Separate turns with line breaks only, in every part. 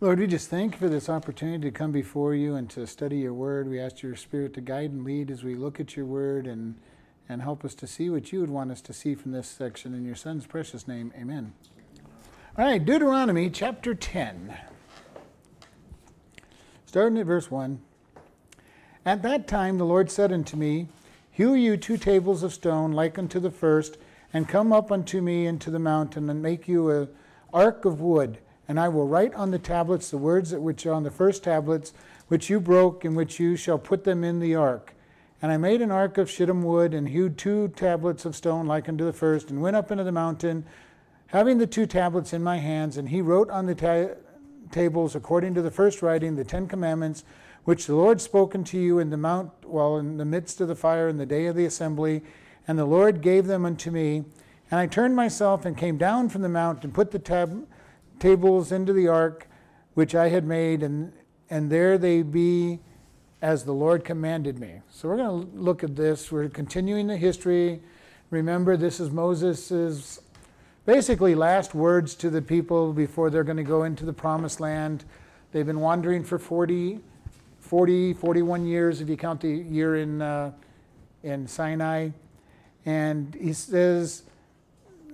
Lord, we just thank you for this opportunity to come before you and to study your word. We ask your spirit to guide and lead as we look at your word and, and help us to see what you would want us to see from this section. In your son's precious name, amen. All right, Deuteronomy chapter 10. Starting at verse 1. At that time the Lord said unto me, Hew you two tables of stone like unto the first, and come up unto me into the mountain, and make you a ark of wood. And I will write on the tablets the words which are on the first tablets, which you broke, and which you shall put them in the ark. And I made an ark of shittim wood, and hewed two tablets of stone like unto the first, and went up into the mountain, having the two tablets in my hands. And he wrote on the ta- tables, according to the first writing, the Ten Commandments, which the Lord spoke unto you in the mount while in the midst of the fire in the day of the assembly. And the Lord gave them unto me. And I turned myself and came down from the mount and put the tab- tables into the ark which I had made, and, and there they be as the Lord commanded me. So we're going to look at this. We're continuing the history. Remember, this is Moses' basically last words to the people before they're going to go into the promised land. They've been wandering for 40, 40 41 years, if you count the year in, uh, in Sinai. And he says,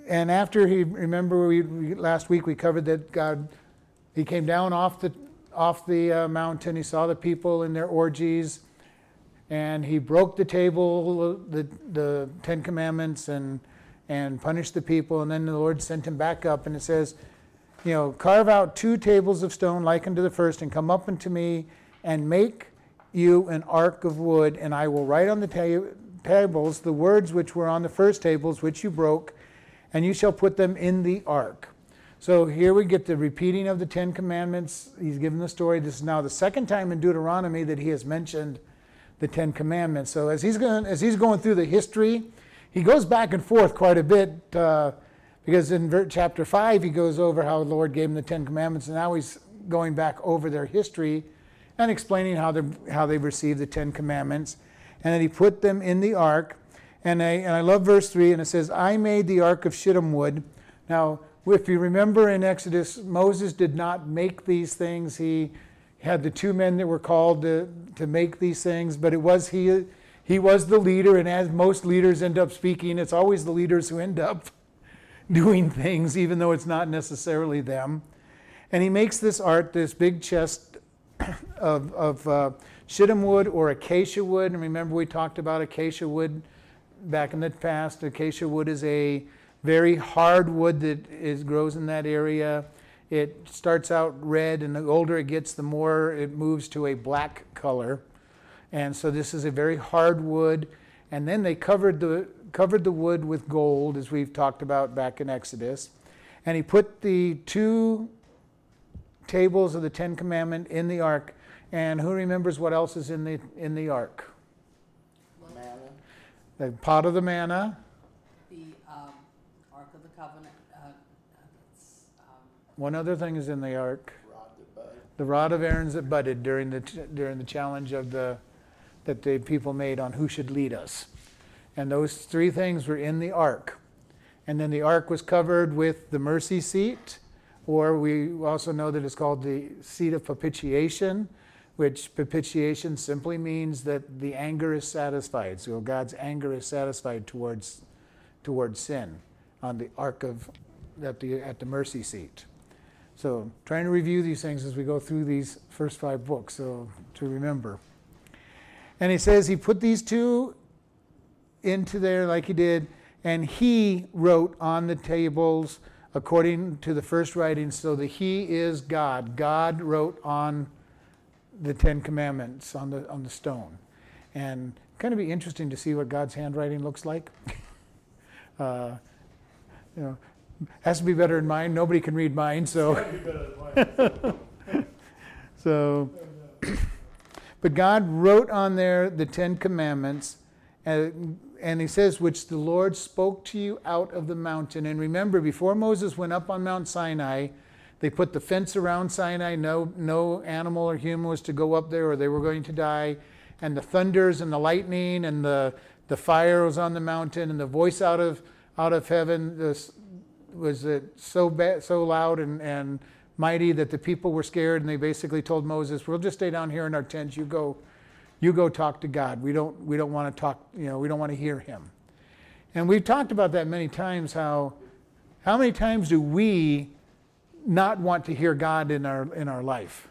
and after he, remember we, we, last week we covered that God, he came down off the off the uh, mountain. He saw the people in their orgies, and he broke the table, the the Ten Commandments, and and punished the people. And then the Lord sent him back up, and it says, you know, carve out two tables of stone like unto the first, and come up unto me, and make you an ark of wood, and I will write on the ta- tables the words which were on the first tables which you broke and you shall put them in the ark. So here we get the repeating of the Ten Commandments. He's given the story. This is now the second time in Deuteronomy that he has mentioned the Ten Commandments. So as he's going, as he's going through the history, he goes back and forth quite a bit uh, because in chapter 5 he goes over how the Lord gave him the Ten Commandments, and now he's going back over their history and explaining how, how they received the Ten Commandments. And that he put them in the ark and I, and I love verse 3, and it says, I made the ark of shittim wood. Now, if you remember in Exodus, Moses did not make these things. He had the two men that were called to, to make these things, but it was he, he was the leader, and as most leaders end up speaking, it's always the leaders who end up doing things, even though it's not necessarily them. And he makes this art, this big chest of, of uh, shittim wood or acacia wood. And remember, we talked about acacia wood back in the past. Acacia wood is a very hard wood that is, grows in that area. It starts out red, and the older it gets, the more it moves to a black color. And so this is a very hard wood. And then they covered the, covered the wood with gold, as we've talked about back in Exodus. And he put the two tables of the Ten Commandment in the ark. And who remembers what else is in the, in the ark? The pot of the manna,
the um, Ark of the Covenant. Uh, um,
one other thing is in the ark. The rod of Aaron's that budded during the during the challenge of the that the people made on who should lead us, and those three things were in the ark, and then the ark was covered with the mercy seat, or we also know that it's called the seat of propitiation, which propitiation simply means that the anger is satisfied. So God's anger is satisfied towards, towards sin on the ark of at the at the mercy seat. So trying to review these things as we go through these first five books, so to remember. And he says he put these two into there like he did, and he wrote on the tables according to the first writing, so that he is God. God wrote on the Ten Commandments on the on the stone, and kind of be interesting to see what God's handwriting looks like. uh, you know, has to be better than mine. Nobody can read mine, so. so, but God wrote on there the Ten Commandments, and, and He says, which the Lord spoke to you out of the mountain. And remember, before Moses went up on Mount Sinai, they put the fence around Sinai. No, no animal or human was to go up there or they were going to die. And the thunders and the lightning and the, the fire was on the mountain and the voice out of, out of heaven this, was it so, so loud and, and mighty that the people were scared and they basically told Moses, "We'll just stay down here in our tents. You go, you go talk to God. We don't we don't want to talk. You know, we don't want to hear him." And we've talked about that many times. How how many times do we not want to hear God in our in our life?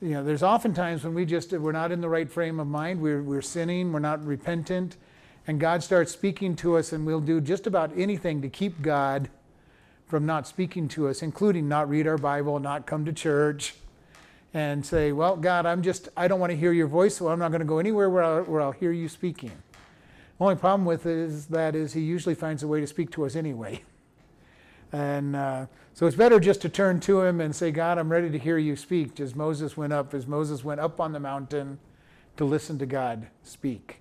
You know, there's often times when we just we're not in the right frame of mind. We're we're sinning. We're not repentant, and God starts speaking to us, and we'll do just about anything to keep God from not speaking to us, including not read our Bible, not come to church, and say, Well, God, I'm just, I don't want to hear your voice, so I'm not going to go anywhere where I'll, where I'll hear you speaking. The only problem with it is that is he usually finds a way to speak to us anyway. And uh, so it's better just to turn to him and say, God, I'm ready to hear you speak, as Moses went up, as Moses went up on the mountain to listen to God speak.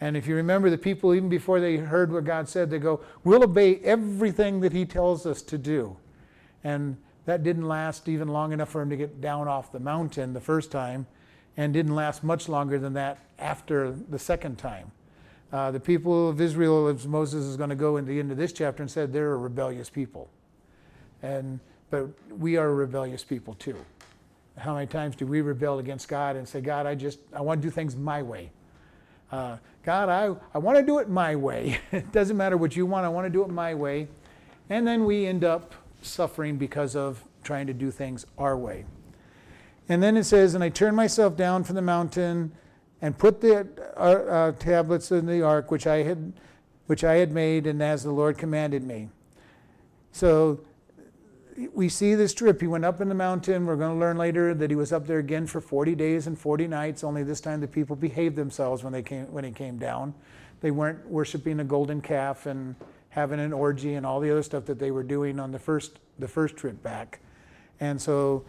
And if you remember, the people, even before they heard what God said, they go, We'll obey everything that He tells us to do. And that didn't last even long enough for him to get down off the mountain the first time, and didn't last much longer than that after the second time. Uh, the people of Israel, as Moses is going to go into the end of this chapter, and said they're a rebellious people. And, but we are rebellious people too. How many times do we rebel against God and say, God, I just, I want to do things my way? Uh, God, I, I want to do it my way. it doesn't matter what you want, I want to do it my way. And then we end up suffering because of trying to do things our way. And then it says, And I turned myself down from the mountain and put the uh, uh, tablets in the ark which I had which I had made and as the Lord commanded me. So we see this trip. He went up in the mountain. We're going to learn later that he was up there again for 40 days and 40 nights. Only this time the people behaved themselves when they came when he came down. They weren't worshiping a golden calf and having an orgy and all the other stuff that they were doing on the first the first trip back. And so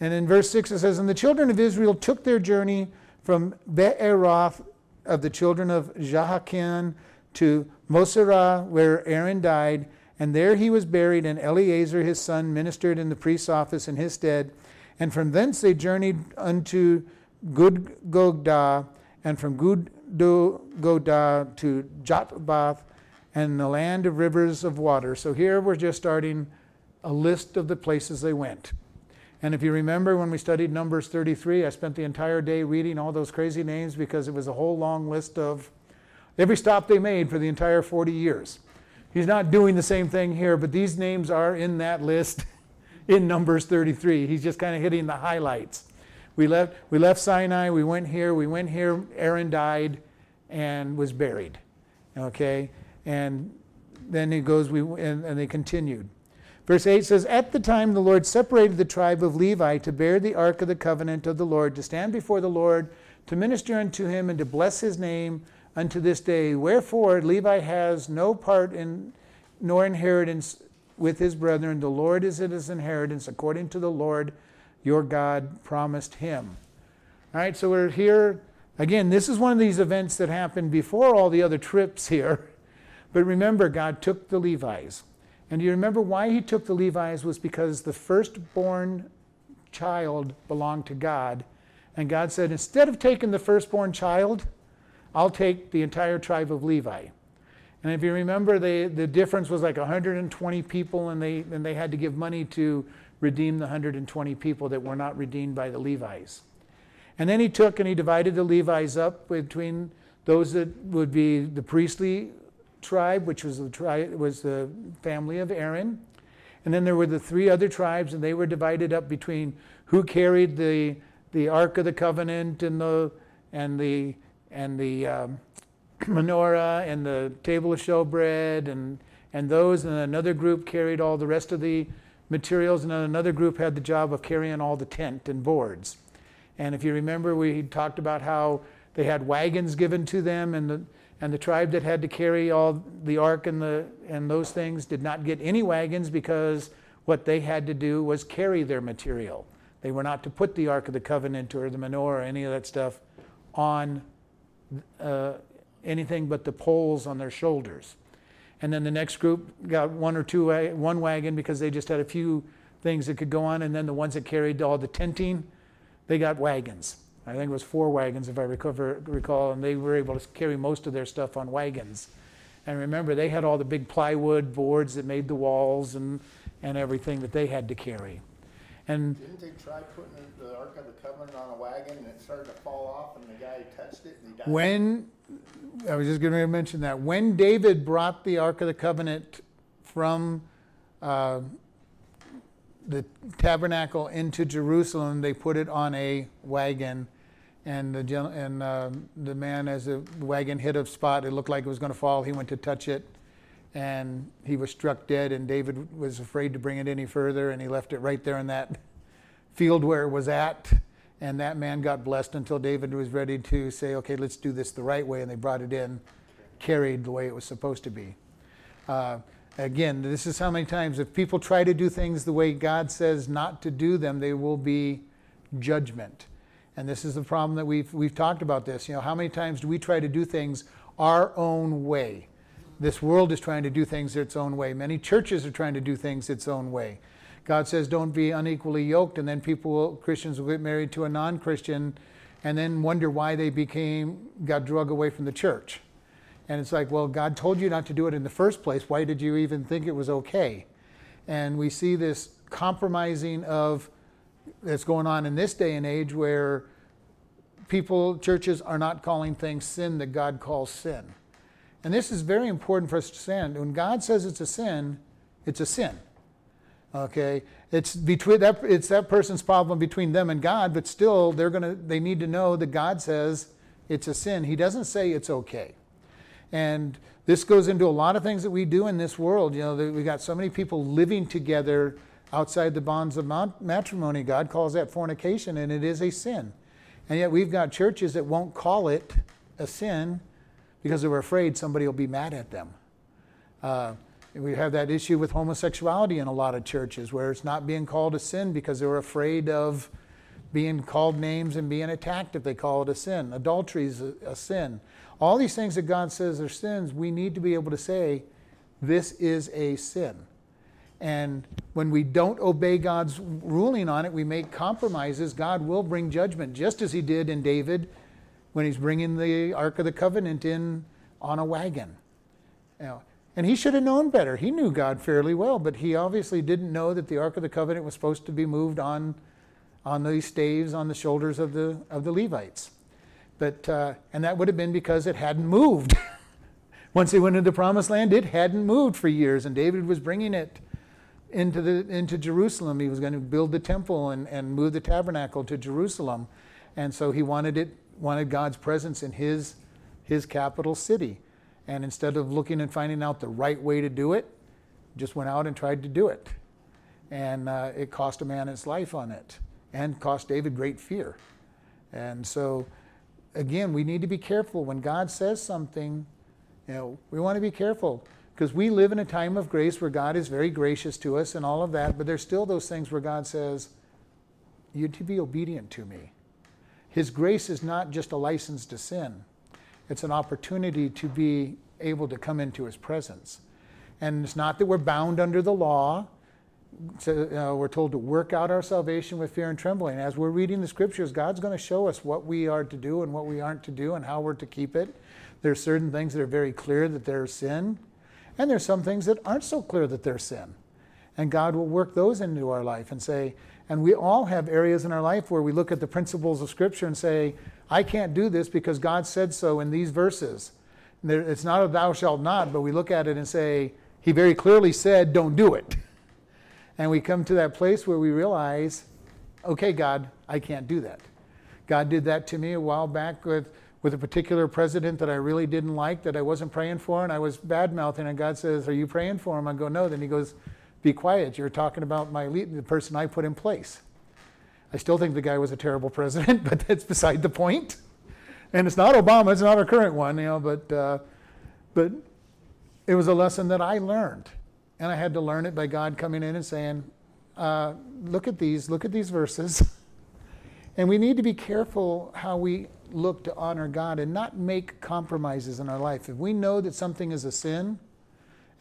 and in verse 6 it says and the children of Israel took their journey from Be'eroth of the children of Jahakan to Moserah where Aaron died and there he was buried, and Eleazar his son ministered in the priest's office in his stead. And from thence they journeyed unto Gudgodah, and from Gudgodah to Jotbath, and the land of rivers of water. So here we're just starting a list of the places they went. And if you remember when we studied Numbers 33, I spent the entire day reading all those crazy names because it was a whole long list of every stop they made for the entire 40 years. He's not doing the same thing here, but these names are in that list in Numbers 33. He's just kind of hitting the highlights. We left, we left Sinai, we went here, we went here, Aaron died and was buried. Okay? And then he goes, we, and, and they continued. Verse 8 says, At the time the Lord separated the tribe of Levi to bear the ark of the covenant of the Lord, to stand before the Lord, to minister unto him, and to bless his name unto this day. Wherefore Levi has no part in nor inheritance with his brethren. The Lord is in his inheritance according to the Lord your God promised him. All right, so we're here. Again, this is one of these events that happened before all the other trips here. But remember, God took the Levites. And you remember why he took the Levites was because the firstborn child belonged to God. And God said, instead of taking the firstborn child, I'll take the entire tribe of Levi. And if you remember, they, the difference was like 120 people, and they, and they had to give money to redeem the 120 people that were not redeemed by the Levites. And then he took and he divided the Levites up between those that would be the priestly tribe, which was the, tri- was the family of Aaron. And then there were the three other tribes, and they were divided up between who carried the, the Ark of the Covenant and the, and the and the um, menorah and the table of showbread and, and those, and another group carried all the rest of the materials, and then another group had the job of carrying all the tent and boards. And if you remember, we talked about how they had wagons given to them, and the, and the tribe that had to carry all the ark and, the, and those things did not get any wagons because what they had to do was carry their material. They were not to put the Ark of the Covenant or the menorah or any of that stuff on uh, anything but the poles on their shoulders. And then the next group got one or two, one wagon because they just had a few things that could go on. And then the ones that carried all the tenting, they got wagons. I think it was four wagons, if I recover, recall, and they were able to carry most of their stuff on wagons. And remember, they had all the big plywood boards that made the walls and, and everything that they had to carry. And
Didn't they try putting the Ark of the Covenant on a wagon and it started to fall off and the guy touched it and he died?
when, I was just going to mention that, when David brought the Ark of the Covenant from uh, the tabernacle into Jerusalem, they put it on a wagon. And the, gen- and, uh, the man, as the wagon hit a spot, it looked like it was going to fall. He went to touch it and he was struck dead. And David was afraid to bring it any further and he left it right there in that field where it was at. And that man got blessed until David was ready to say, okay, let's do this the right way. And they brought it in, carried the way it was supposed to be. Uh, again, this is how many times, if people try to do things the way God says not to do them, they will be judgment. And this is the problem that we've, we've talked about this. You know, how many times do we try to do things our own way? This world is trying to do things its own way. Many churches are trying to do things its own way. God says, don't be unequally yoked, and then people, will, Christians, will get married to a non Christian and then wonder why they became, got drug away from the church. And it's like, well, God told you not to do it in the first place. Why did you even think it was okay? And we see this compromising of that's going on in this day and age where people, churches, are not calling things sin that God calls sin. And this is very important for us to understand. When God says it's a sin, it's a sin. Okay, it's between that it's that person's problem between them and God, but still they're gonna they need to know that God says it's a sin. He doesn't say it's okay. And this goes into a lot of things that we do in this world. You know, we've got so many people living together outside the bonds of matrimony. God calls that fornication, and it is a sin. And yet we've got churches that won't call it a sin because they're afraid somebody will be mad at them. Uh, we have that issue with homosexuality in a lot of churches where it's not being called a sin because they're afraid of being called names and being attacked if they call it a sin. Adultery is a, a sin. All these things that God says are sins, we need to be able to say, this is a sin. And when we don't obey God's ruling on it, we make compromises, God will bring judgment, just as He did in David when He's bringing the Ark of the Covenant in on a wagon. You know, and he should have known better. He knew God fairly well, but he obviously didn't know that the Ark of the Covenant was supposed to be moved on, on these staves on the shoulders of the, of the Levites. But, uh, and that would have been because it hadn't moved. Once they went into the promised land, it hadn't moved for years, and David was bringing it into, the, into Jerusalem. He was going to build the temple and, and move the tabernacle to Jerusalem. And so he wanted, it, wanted God's presence in his, his capital city. And instead of looking and finding out the right way to do it, just went out and tried to do it. And uh, it cost a man his life on it and cost David great fear. And so, again, we need to be careful when God says something, you know, we want to be careful because we live in a time of grace where God is very gracious to us and all of that, but there's still those things where God says, You're to be obedient to me. His grace is not just a license to sin, it's an opportunity to be able to come into his presence. And it's not that we're bound under the law. So, uh, we're told to work out our salvation with fear and trembling. As we're reading the scriptures, God's going to show us what we are to do and what we aren't to do and how we're to keep it. There's certain things that are very clear that they're sin, and there's some things that aren't so clear that they're sin. And God will work those into our life and say, and we all have areas in our life where we look at the principles of Scripture and say, I can't do this because God said so in these verses. It's not a thou shalt not, but we look at it and say, He very clearly said, don't do it. And we come to that place where we realize, okay, God, I can't do that. God did that to me a while back with, with a particular president that I really didn't like, that I wasn't praying for, and I was bad mouthing. And God says, Are you praying for him? I go, No. Then He goes, Be quiet. You're talking about my the person I put in place. I still think the guy was a terrible president, but that's beside the point. And it's not Obama, it's not our current one, you know, but, uh, but it was a lesson that I learned. And I had to learn it by God coming in and saying, uh, look at these, look at these verses. and we need to be careful how we look to honor God and not make compromises in our life. If we know that something is a sin,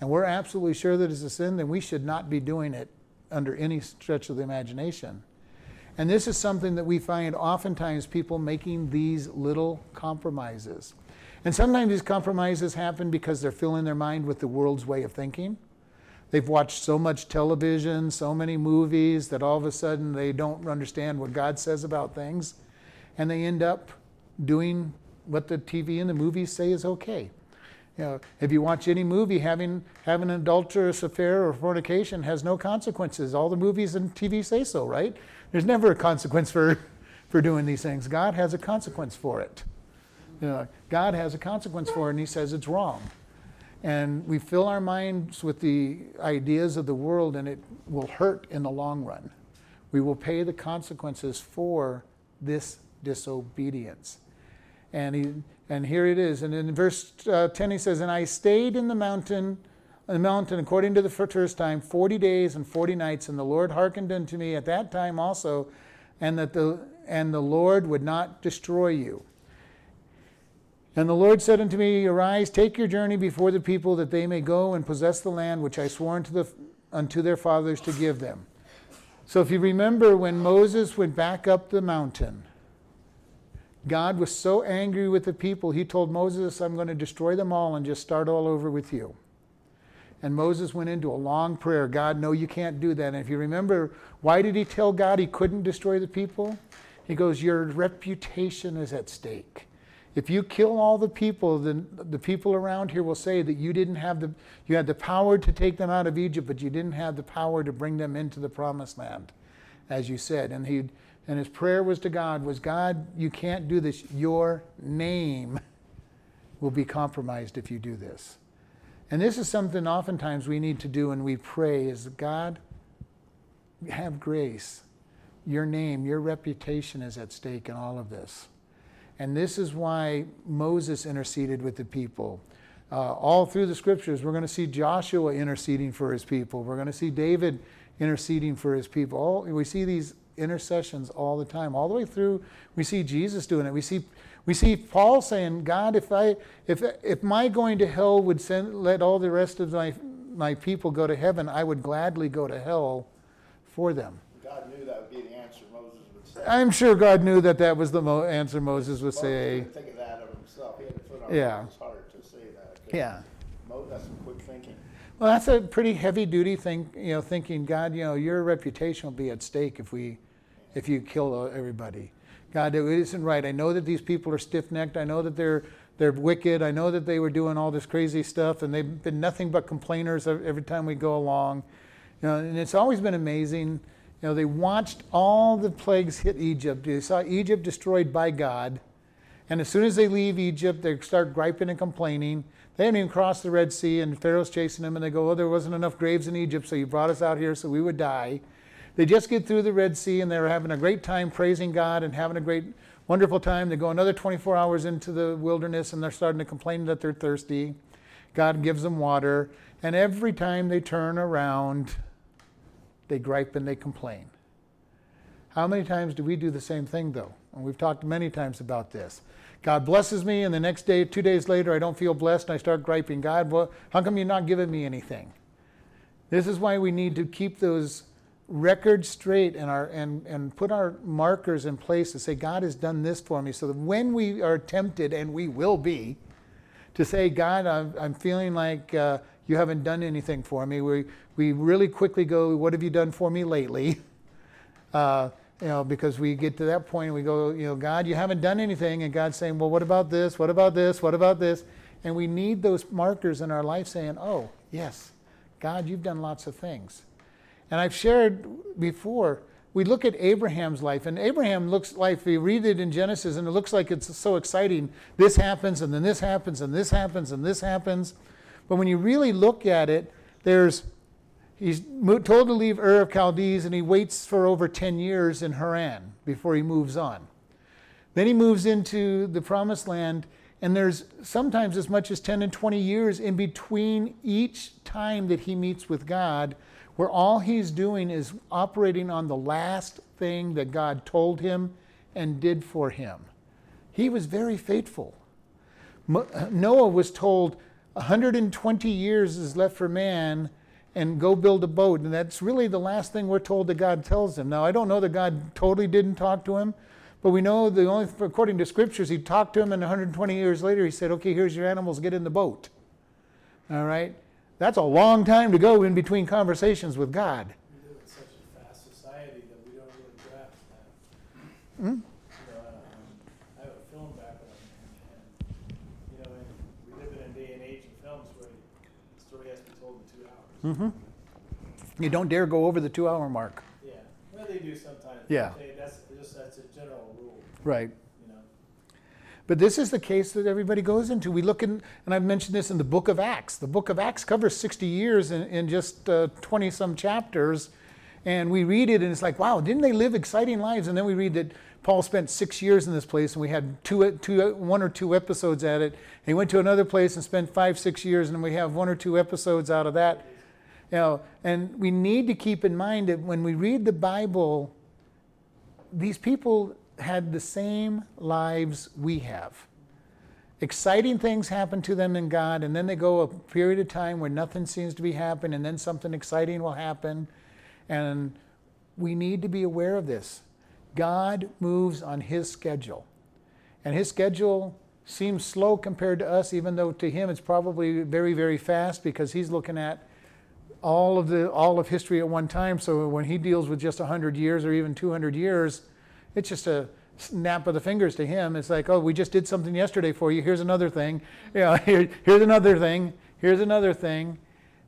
and we're absolutely sure that it's a sin, then we should not be doing it under any stretch of the imagination. And this is something that we find oftentimes people making these little compromises. And sometimes these compromises happen because they're filling their mind with the world's way of thinking. they've watched so much television, so many movies that all of a sudden they don't understand what God says about things, and they end up doing what the TV and the movies say is okay. You know, if you watch any movie, having having an adulterous affair or fornication has no consequences. All the movies and TV say so, right? There's never a consequence for for doing these things. God has a consequence for it. You know, God has a consequence for it, and He says it's wrong. And we fill our minds with the ideas of the world, and it will hurt in the long run. We will pay the consequences for this disobedience. And he and here it is. And in verse uh, 10, he says, And I stayed in the mountain, the mountain according to the first time, 40 days and 40 nights, and the Lord hearkened unto me at that time also, and that the and the Lord would not destroy you. And the Lord said unto me, Arise, take your journey before the people, that they may go and possess the land which I swore unto, the, unto their fathers to give them. So if you remember when Moses went back up the mountain, God was so angry with the people, he told Moses, I'm going to destroy them all and just start all over with you. And Moses went into a long prayer God, no, you can't do that. And if you remember, why did he tell God he couldn't destroy the people? He goes, Your reputation is at stake. If you kill all the people, then the people around here will say that you didn't have the you had the power to take them out of Egypt, but you didn't have the power to bring them into the promised land, as you said. And he and his prayer was to God was God, you can't do this. Your name will be compromised if you do this. And this is something oftentimes we need to do when we pray is God, have grace. Your name, your reputation is at stake in all of this. And this is why Moses interceded with the people. Uh, all through the scriptures, we're going to see Joshua interceding for his people. We're going to see David interceding for his people. All, we see these intercessions all the time, all the way through. We see Jesus doing it. We see we see Paul saying, "God, if I if if my going to hell would send let all the rest of my my people go to heaven, I would gladly go to hell for them."
God knew that would be the answer Moses would say.
I'm sure God knew that that was the mo- answer Moses would
Moses
say.
think of that of himself. He had to put on
Yeah.
his heart to say that.
Yeah.
Mo, that's some quick thinking.
Well, that's a pretty heavy duty thing, you know, thinking, God, you know, your reputation will be at stake if we, if you kill uh, everybody. God, it isn't right. I know that these people are stiff-necked. I know that they're they're wicked. I know that they were doing all this crazy stuff, and they've been nothing but complainers every time we go along. You know, and it's always been amazing. You know, they watched all the plagues hit Egypt. They saw Egypt destroyed by God, and as soon as they leave Egypt, they start griping and complaining. They haven't even crossed the Red Sea, and Pharaoh's chasing them, and they go, Oh, there wasn't enough graves in Egypt, so you brought us out here so we would die. They just get through the Red Sea, and they're having a great time praising God and having a great, wonderful time. They go another 24 hours into the wilderness, and they're starting to complain that they're thirsty. God gives them water, and every time they turn around, they gripe and they complain. How many times do we do the same thing, though? And we've talked many times about this. God blesses me, and the next day, two days later, I don't feel blessed, and I start griping. God, well, how come you're not giving me anything? This is why we need to keep those records straight and, our, and, and put our markers in place to say, God has done this for me, so that when we are tempted, and we will be, to say, God, I'm, I'm feeling like uh, you haven't done anything for me. We, we really quickly go, What have you done for me lately? Uh, you know, because we get to that point and we go, you know, God, you haven't done anything. And God's saying, well, what about this? What about this? What about this? And we need those markers in our life saying, oh, yes, God, you've done lots of things. And I've shared before, we look at Abraham's life, and Abraham looks like, we read it in Genesis, and it looks like it's so exciting. This happens, and then this happens, and this happens, and this happens. But when you really look at it, there's He's told to leave Ur of Chaldees, and he waits for over 10 years in Haran before he moves on. Then he moves into the promised land, and there's sometimes as much as 10 and 20 years in between each time that he meets with God, where all he's doing is operating on the last thing that God told him and did for him. He was very faithful. Noah was told 120 years is left for man and go build a boat. And that's really the last thing we're told that God tells him. Now, I don't know that God totally didn't talk to him, but we know the only, according to scriptures, he talked to him, and 120 years later, he said, Okay, here's your animals, get in the boat. All right? That's a long time to go in between conversations with God.
We live in such a fast society that we don't really grasp that.
Hmm?
Um, I have a film background, and, and you know, and we live in a day and age of films where the story has to be told in two hours.
hmm You don't dare go over the two hour mark.
Yeah, well, they do sometimes.
Yeah.
That's just that's a general rule,
Right. But this is the case that everybody goes into. We look in, and I've mentioned this in the book of Acts. The book of Acts covers 60 years in, in just uh, 20 some chapters. And we read it, and it's like, wow, didn't they live exciting lives? And then we read that Paul spent six years in this place, and we had two, two, one or two episodes at it. And he went to another place and spent five, six years, and we have one or two episodes out of that. You know, and we need to keep in mind that when we read the Bible, these people had the same lives we have. Exciting things happen to them in God, and then they go a period of time where nothing seems to be happening, and then something exciting will happen. And we need to be aware of this. God moves on His schedule. And His schedule seems slow compared to us, even though to Him it's probably very, very fast because He's looking at all of the all of history at one time. So when he deals with just 100 years or even 200 years, it's just a snap of the fingers to him. It's like, oh, we just did something yesterday for you. Here's another thing. You know, here, here's another thing. Here's another thing.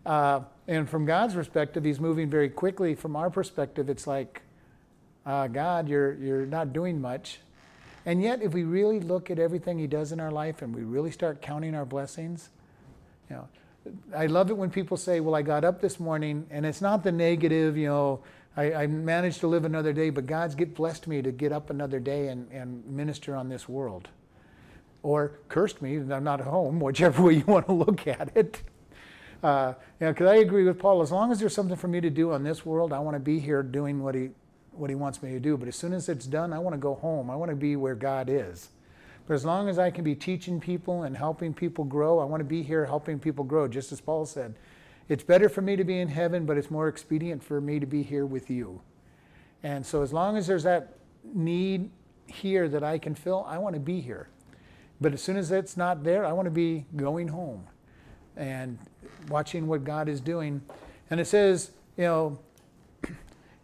Uh, and from God's perspective, He's moving very quickly. From our perspective, it's like, uh, God, you're you're not doing much. And yet, if we really look at everything He does in our life and we really start counting our blessings, you know, I love it when people say, Well, I got up this morning, and it's not the negative, you know, I, I managed to live another day, but God's get blessed me to get up another day and, and minister on this world. Or cursed me I'm not home, whichever way you want to look at it. Uh, you know, because I agree with Paul, as long as there's something for me to do on this world, I want to be here doing what he, what he wants me to do. But as soon as it's done, I want to go home. I want to be where God is. But as long as I can be teaching people and helping people grow, I want to be here helping people grow, just as Paul said. It's better for me to be in heaven, but it's more expedient for me to be here with you. And so, as long as there's that need here that I can fill, I want to be here. But as soon as that's not there, I want to be going home and watching what God is doing. And it says, you know,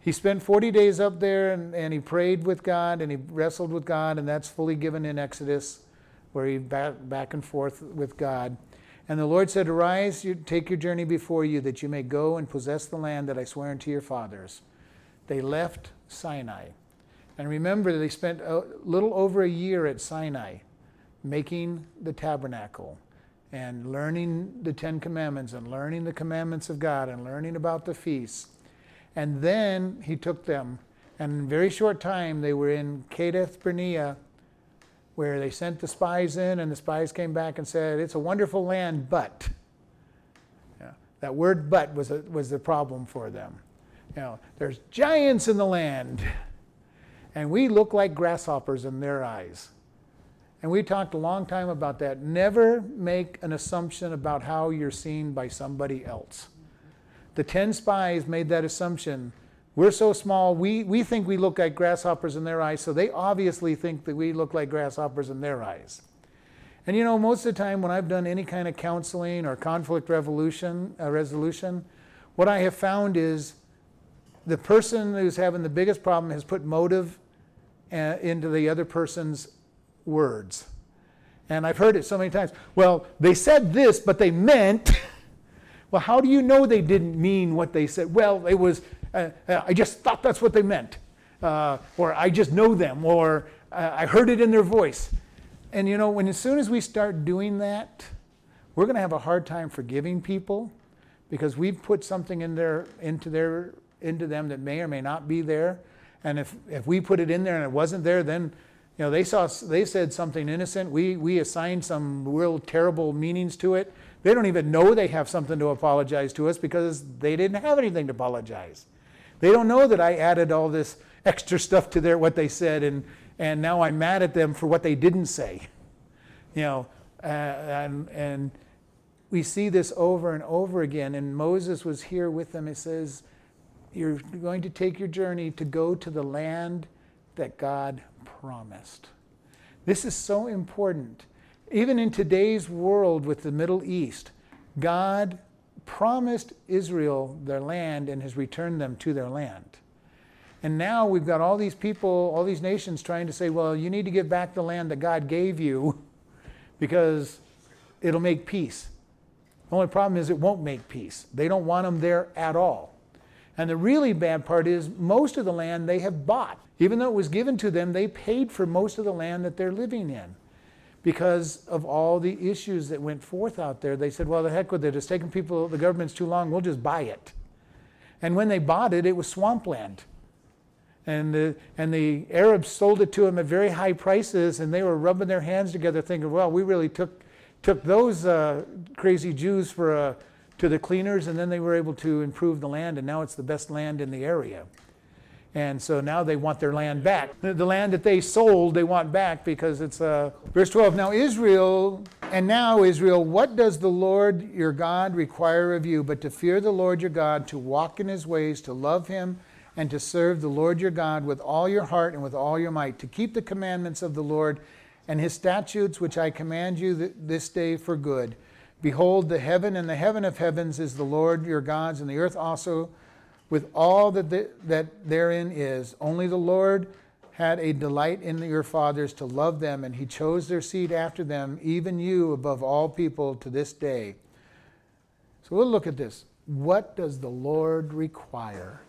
he spent 40 days up there and, and he prayed with God and he wrestled with God, and that's fully given in Exodus, where he back, back and forth with God. And the Lord said, Arise, you, take your journey before you, that you may go and possess the land that I swear unto your fathers. They left Sinai. And remember, they spent a little over a year at Sinai making the tabernacle and learning the Ten Commandments and learning the commandments of God and learning about the feasts. And then he took them, and in very short time, they were in Kadesh Barnea, where they sent the spies in, and the spies came back and said, It's a wonderful land, but. Yeah, that word but was, a, was the problem for them. You know, there's giants in the land, and we look like grasshoppers in their eyes. And we talked a long time about that. Never make an assumption about how you're seen by somebody else. The 10 spies made that assumption. We're so small, we, we think we look like grasshoppers in their eyes, so they obviously think that we look like grasshoppers in their eyes. And you know, most of the time when I've done any kind of counseling or conflict revolution, uh, resolution, what I have found is the person who's having the biggest problem has put motive uh, into the other person's words. And I've heard it so many times. Well, they said this, but they meant. well, how do you know they didn't mean what they said? Well, it was, uh, uh, I just thought that's what they meant. Uh, or I just know them. Or uh, I heard it in their voice. And you know, when as soon as we start doing that, we're going to have a hard time forgiving people because we've put something in their, into, their, into them that may or may not be there. And if, if we put it in there and it wasn't there, then you know, they saw they said something innocent. We we assigned some real terrible meanings to it. They don't even know they have something to apologize to us because they didn't have anything to apologize. They don't know that I added all this extra stuff to their what they said, and and now I'm mad at them for what they didn't say. You know, uh, and and we see this over and over again. And Moses was here with them. It says, "You're going to take your journey to go to the land that God promised. This is so important. Even in today's world with the Middle East, God promised Israel their land and has returned them to their land. And now we've got all these people, all these nations trying to say, well, you need to give back the land that God gave you because it'll make peace. The only problem is it won't make peace. They don't want them there at all. And the really bad part is most of the land they have bought. Even though it was given to them, they paid for most of the land that they're living in because of all the issues that went forth out there. They said, well, the heck with it. It's taking people, the government's too long. We'll just buy it. And when they bought it, it was swampland. And the, and the Arabs sold it to them at very high prices, and they were rubbing their hands together, thinking, well, we really took, took those uh, crazy Jews for a, to the cleaners, and then they were able to improve the land, and now it's the best land in the area. And so now they want their land back. The, land that they sold, they want back because it's uh, verse 12. Now, Israel, and now, Israel, what does the Lord your God require of you but to fear the Lord your God, to walk in his ways, to love him, and to serve the Lord your God with all your heart and with all your might, to keep the commandments of the Lord and his statutes, which I command you th- this day for good? Behold, the heaven and the heaven of heavens is the Lord your God's, and the earth also with all that, the, that therein is. Only the Lord had a delight in your fathers to love them, and he chose their seed after them, even you above all people to this day. So we'll look at this. What does the Lord require?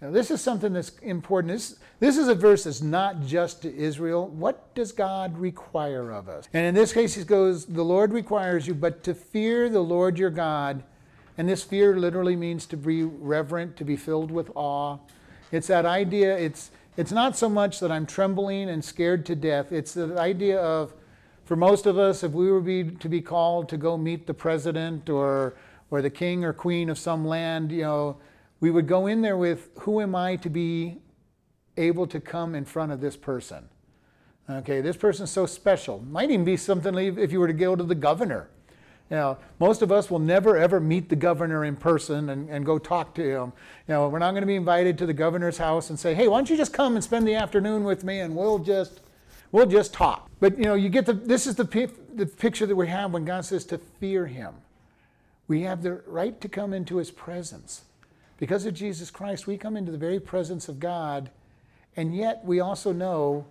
Now, this is something that's important. This, this is a verse that's not just to Israel. What does God require of us? And in this case, he goes, The Lord requires you, but to fear the Lord your God and this fear literally means to be reverent, to be filled with awe. It's that idea, it's, it's not so much that I'm trembling and scared to death. It's the idea of, for most of us, if we were be, to be called to go meet the president or, or the king or queen of some land, you know, we would go in there with, who am I to be able to come in front of this person? Okay, this person's so special. Might even be something if you were to go to the governor know, most of us will never ever meet the governor in person and, and go talk to him. You know, we're not going to be invited to the governor's house and say, "Hey, why don't you just come and spend the afternoon with me and we'll just we'll just talk." But you know, you get the this is the the picture that we have when God says to fear him. We have the right to come into his presence. Because of Jesus Christ, we come into the very presence of God, and yet we also know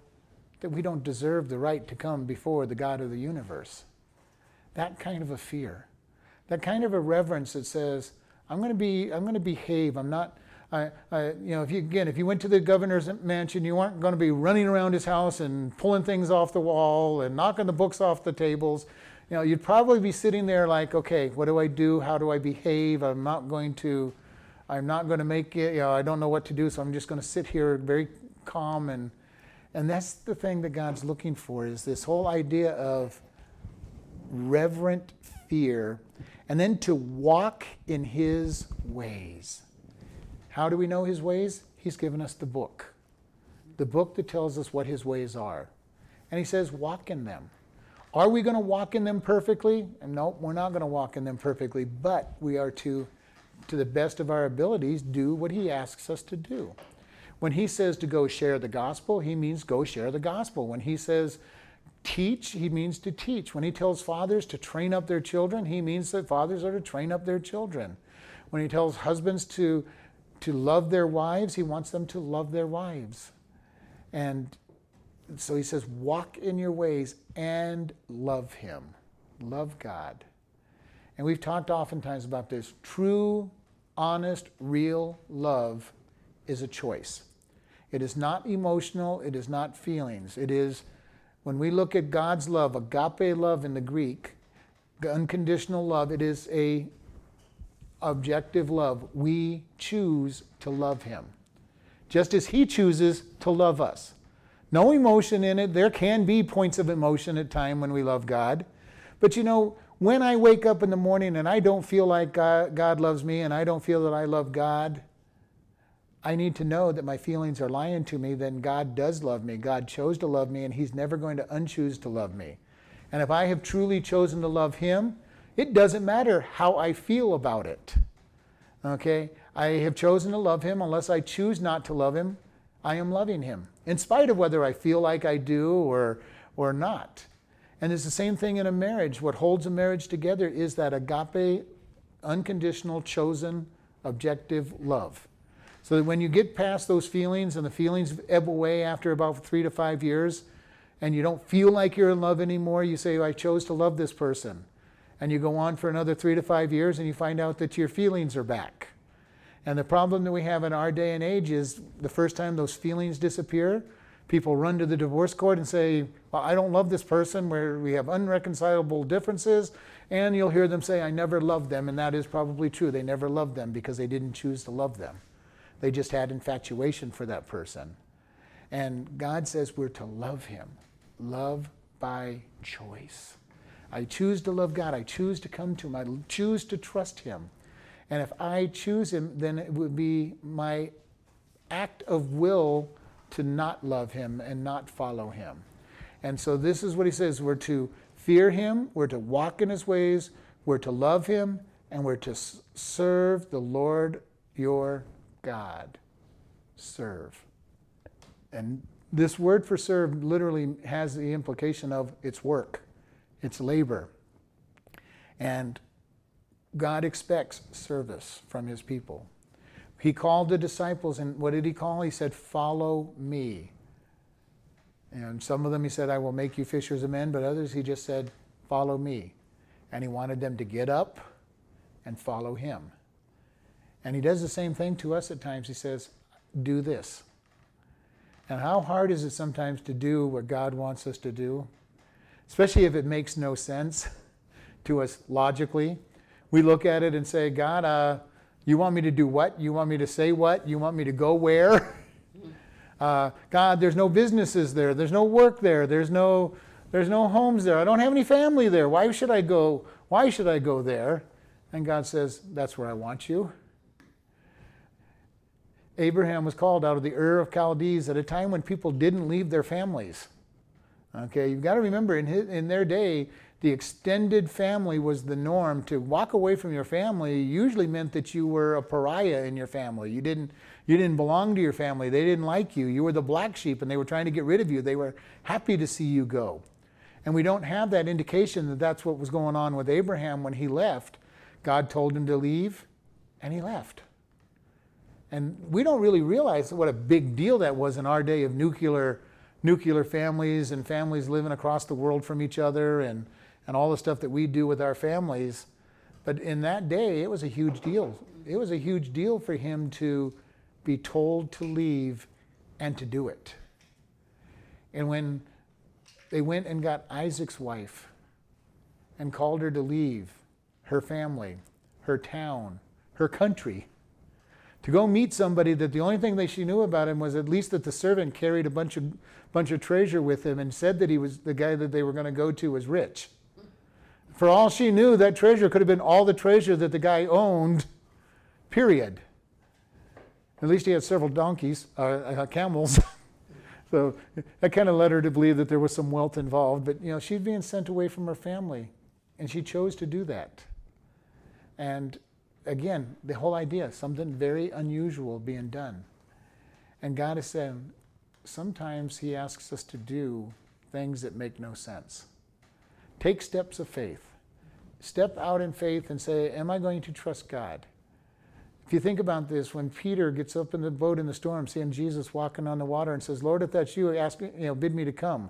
that we don't deserve the right to come before the God of the universe. That kind of a fear, that kind of a reverence that says, I'm going to be, I'm going to behave. I'm not, I, I, you know, if you again, if you went to the governor's mansion, you aren't going to be running around his house and pulling things off the wall and knocking the books off the tables. You know, you'd probably be sitting there like, okay, what do I do? How do I behave? I'm not going to, I'm not going to make it. You know, I don't know what to do, so I'm just going to sit here very calm and, and that's the thing that God's looking for is this whole idea of reverent fear, and then to walk in his ways. How do we know his ways? He's given us the book, the book that tells us what his ways are. And he says, walk in them. Are we going to walk in them perfectly? No, we're not going to walk in them perfectly, but we are to, to the best of our abilities, do what he asks us to do. When he says to go share the gospel, he means go share the gospel. When he says teach, he means to teach. When he tells fathers to train up their children, he means that fathers are to train up their children. When he tells husbands to, to love their wives, he wants them to love their wives. And so he says, walk in your ways and love him. Love God. And we've talked oftentimes about this. True, honest, real love is a choice. It is not emotional, it is not feelings. It is when we look at God's love, agape love in the Greek, unconditional love, it is a objective love. We choose to love him. Just as he chooses to love us. No emotion in it. There can be points of emotion at time when we love God. But you know, when I wake up in the morning and I don't feel like God, loves me and I don't feel that I love God, I need to know that my feelings are lying to me, then God does love me. God chose to love me, and He's never going to unchoose to love me. And if I have truly chosen to love Him, it doesn't matter how I feel about it. Okay? I have chosen to love Him. Unless I choose not to love Him, I am loving Him, in spite of whether I feel like I do or, or not. And it's the same thing in a marriage. What holds a marriage together is that agape unconditional, chosen, objective love. So that when you get past those feelings and the feelings ebb away after about three to five years, and you don't feel like you're in love anymore, you say, I chose to love this person. And you go on for another three to five years and you find out that your feelings are back. And the problem that we have in our day and age is the first time those feelings disappear, people run to the divorce court and say, well, I don't love this person, where we have unreconcilable differences. And you'll hear them say, I never loved them. And that is probably true. They never loved them because they didn't choose to love them, they just had infatuation for that person. And God says we're to love Him, love by choice. I choose to love God. I choose to come to Him. I choose to trust Him. And if I choose Him, then it would be my act of will to not love Him and not follow Him. And so this is what He says we're to fear Him, we're to walk in His ways, we're to love Him, and we're to serve the Lord your God. Serve. And this word for serve literally has the implication of it's work, it's labor. And God expects service from his people. He called the disciples, and what did he call? He said, Follow me. And some of them he said, I will make you fishers of men, but others he just said, Follow me. And he wanted them to get up and follow him. And he does the same thing to us at times. He says, Do this. And how hard is it sometimes to do what God wants us to do? Especially if it makes no sense to us logically. We look at it and say, God, uh, you want me to do what? You want me to say what? You want me to go where? Uh, God, there's no businesses there. There's no work there. There's no, there's no homes there. I don't have any family there. Why should I go? Why should I go there? And God says, That's where I want you. Abraham was called out of the Ur of Chaldees at a time when people didn't leave their families. Okay, you've got to remember in, his, in their day, the extended family was the norm. To walk away from your family usually meant that you were a pariah in your family. You didn't, you didn't belong to your family. They didn't like you. You were the black sheep and they were trying to get rid of you. They were happy to see you go. And we don't have that indication that that's what was going on with Abraham when he left. God told him to leave and he left. And we don't really realize what a big deal that was in our day of nuclear nuclear families and families living across the world from each other and and all the stuff that we do with our families. But in that day, it was a huge deal. It was a huge deal for him to be told to leave and to do it. And when they went and got Isaac's wife and called her to leave her family, her town, her country, to go meet somebody that the only thing that she knew about him was at least that the servant carried a bunch of bunch of treasure with him and said that he was the guy that they were going to go to was rich. For all she knew, that treasure could have been all the treasure that the guy owned, period. At least he had several donkeys, uh, uh, camels. so that kind of led her to believe that there was some wealth involved. But, you know, she's being sent away from her family, and she chose to do that. And again, the whole idea, something very unusual being done. And God is saying, sometimes He asks us to do things that make no sense. Take steps of faith. Step out in faith and say, Am I going to trust God? If you think about this, when Peter gets up in the boat in the storm, seeing Jesus walking on the water and says, Lord, if that's you, ask me, you know, bid me to come.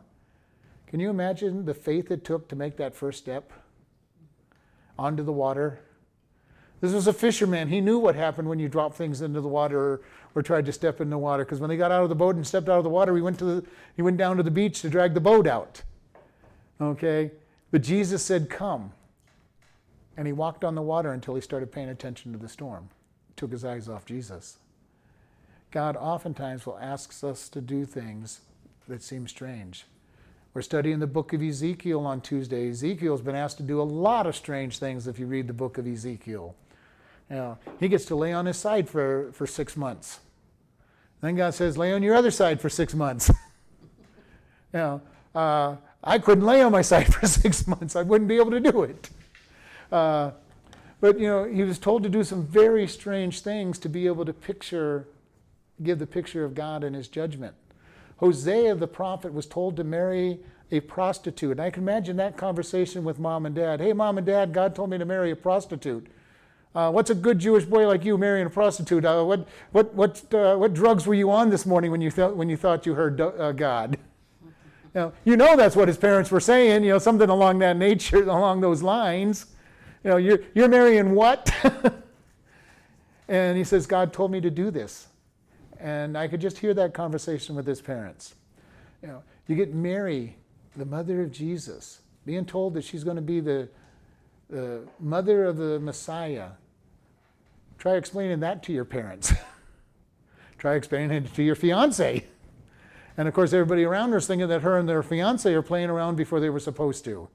Can you imagine the faith it took to make that first step onto the water? This was a fisherman. He knew what happened when you drop things into the water or, or tried to step in the water. Because when they got out of the boat and stepped out of the water, he went, to the, he went down to the beach to drag the boat out. Okay? But Jesus said, Come. And he walked on the water until he started paying attention to the storm, took his eyes off Jesus. God oftentimes will ask us to do things that seem strange. We're studying the book of Ezekiel on Tuesday. Ezekiel's been asked to do a lot of strange things if you read the book of Ezekiel. You know, he gets to lay on his side for, for six months. Then God says, lay on your other side for six months. you know, uh, I couldn't lay on my side for six months. I wouldn't be able to do it. Uh, but you know, he was told to do some very strange things to be able to picture, give the picture of God and His judgment. Hosea the prophet was told to marry a prostitute. And I can imagine that conversation with mom and dad. Hey, mom and dad, God told me to marry a prostitute. Uh, what's a good Jewish boy like you marrying a prostitute? Uh, what, what, what, uh, what drugs were you on this morning when you, th- when you thought you heard uh, God? You know, you know that's what his parents were saying, you know, something along that nature, along those lines. You know, you're, you're marrying what? and he says, God told me to do this. And I could just hear that conversation with his parents. You know, you get Mary, the mother of Jesus, being told that she's going to be the, the mother of the Messiah. Try explaining that to your parents. Try explaining it to your fiance. And of course, everybody around her is thinking that her and their fiance are playing around before they were supposed to.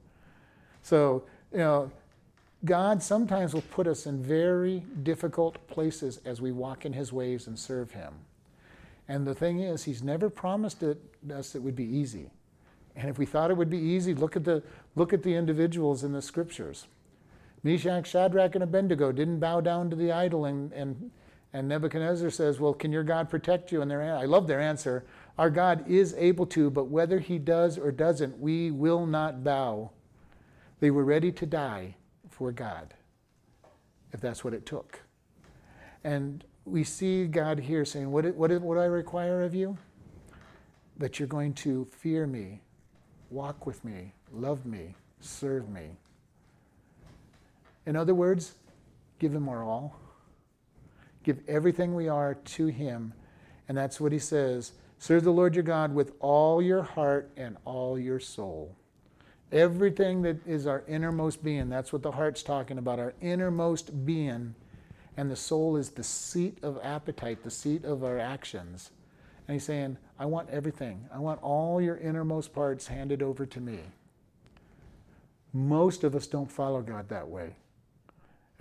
So, you know, God sometimes will put us in very difficult places as we walk in His ways and serve Him. And the thing is, He's never promised it, us it would be easy. And if we thought it would be easy, look at the, look at the individuals in the scriptures. Meshach, Shadrach, and Abednego didn't bow down to the idol, and, and, and Nebuchadnezzar says, Well, can your God protect you? And their, I love their answer. Our God is able to, but whether he does or doesn't, we will not bow. They were ready to die for God, if that's what it took. And we see God here saying, What, what, what do I require of you? That you're going to fear me, walk with me, love me, serve me. In other words, give Him our all. Give everything we are to Him. And that's what He says serve the Lord your God with all your heart and all your soul. Everything that is our innermost being, that's what the heart's talking about, our innermost being. And the soul is the seat of appetite, the seat of our actions. And he's saying, I want everything. I want all your innermost parts handed over to me. Most of us don't follow God that way,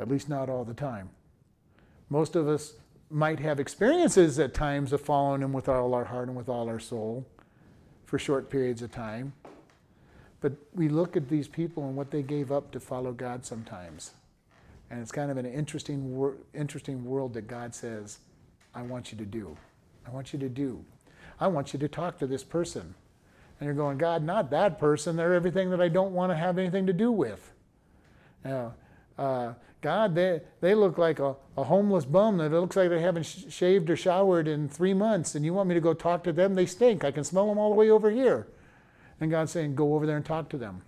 at least not all the time. Most of us might have experiences at times of following Him with all our heart and with all our soul for short periods of time. But we look at these people and what they gave up to follow God sometimes. And it's kind of an interesting, wor- interesting world that God says, I want you to do. I want you to do. I want you to talk to this person. And you're going, God, not that person. They're everything that I don't want to have anything to do with. Now, uh, God, they, they look like a, a homeless bum that it looks like they haven't sh- shaved or showered in three months, and you want me to go talk to them? They stink. I can smell them all the way over here. And God's saying, go over there and talk to them.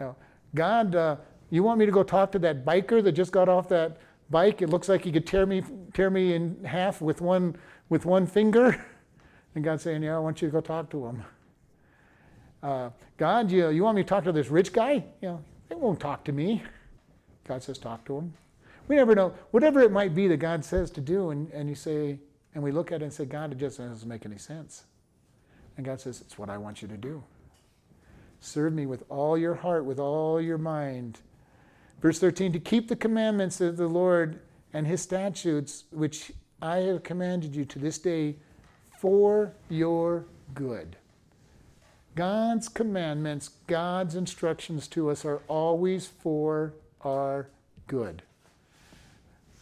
Now, God, uh, you want me to go talk to that biker that just got off that bike? It looks like he could tear me, tear me in half with one, with one finger. And God's saying, yeah, I want you to go talk to him. Uh, God, you, you want me to talk to this rich guy? You know, they won't talk to me. God says, talk to him. We never know. Whatever it might be that God says to do, and, and you say, and we look at it and say, God, it just doesn't make any sense. And God says, It's what I want you to do. Serve me with all your heart, with all your mind. Verse 13, to keep the commandments of the Lord and his statutes, which I have commanded you to this day for your good. God's commandments, God's instructions to us are always for our good.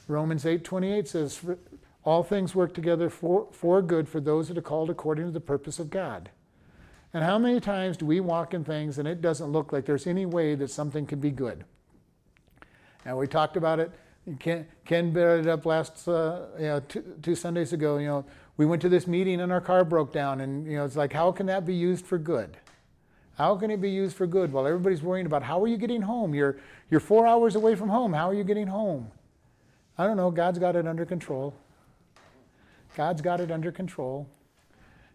Romans 8:28 says all things work together for, for good for those that are called according to the purpose of God. And how many times do we walk in things and it doesn't look like there's any way that something can be good? Now we talked about it. Ken, Ken brought it up last uh, you know, two, two Sundays ago. You know, we went to this meeting and our car broke down, and you know, it's like, how can that be used for good? How can it be used for good? While everybody's worrying about how are you getting home? You're you're four hours away from home. How are you getting home? I don't know. God's got it under control. God's got it under control.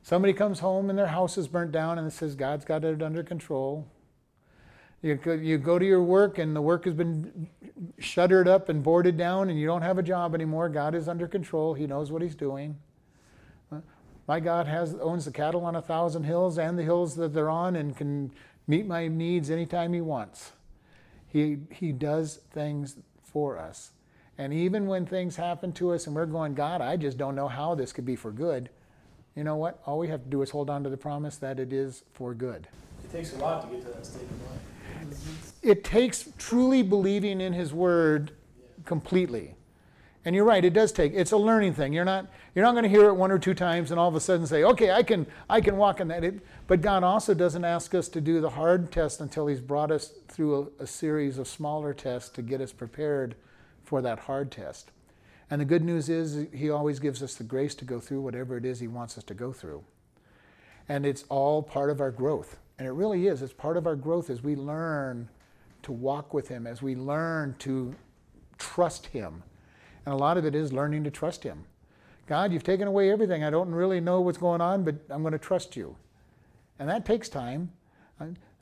Somebody comes home and their house is burnt down and it says God's got it under control. You, you go to your work and the work has been shuttered up and boarded down and you don't have a job anymore. God is under control. He knows what He's doing. My God has owns the cattle on a thousand hills and the hills that they're on and can meet my needs anytime He wants. He, he does things for us. And even when things happen to us and we're going, God, I just don't know how this could be for good, you know what? All we have to do is hold on to the promise that it is for good.
It takes a lot to get to that state of mind.
It takes truly believing in His Word completely. And you're right, it does take. It's a learning thing. You're not you're not going to hear it one or two times and all of a sudden say, "Okay, I can I can walk in that." It, but God also doesn't ask us to do the hard test until He's brought us through a, a series of smaller tests to get us prepared for that hard test. And the good news is, He always gives us the grace to go through whatever it is He wants us to go through. And it's all part of our growth. And it really is. It's part of our growth as we learn to walk with Him, as we learn to trust Him. And a lot of it is learning to trust Him. God, you've taken away everything. I don't really know what's going on, but I'm going to trust you. And that takes time.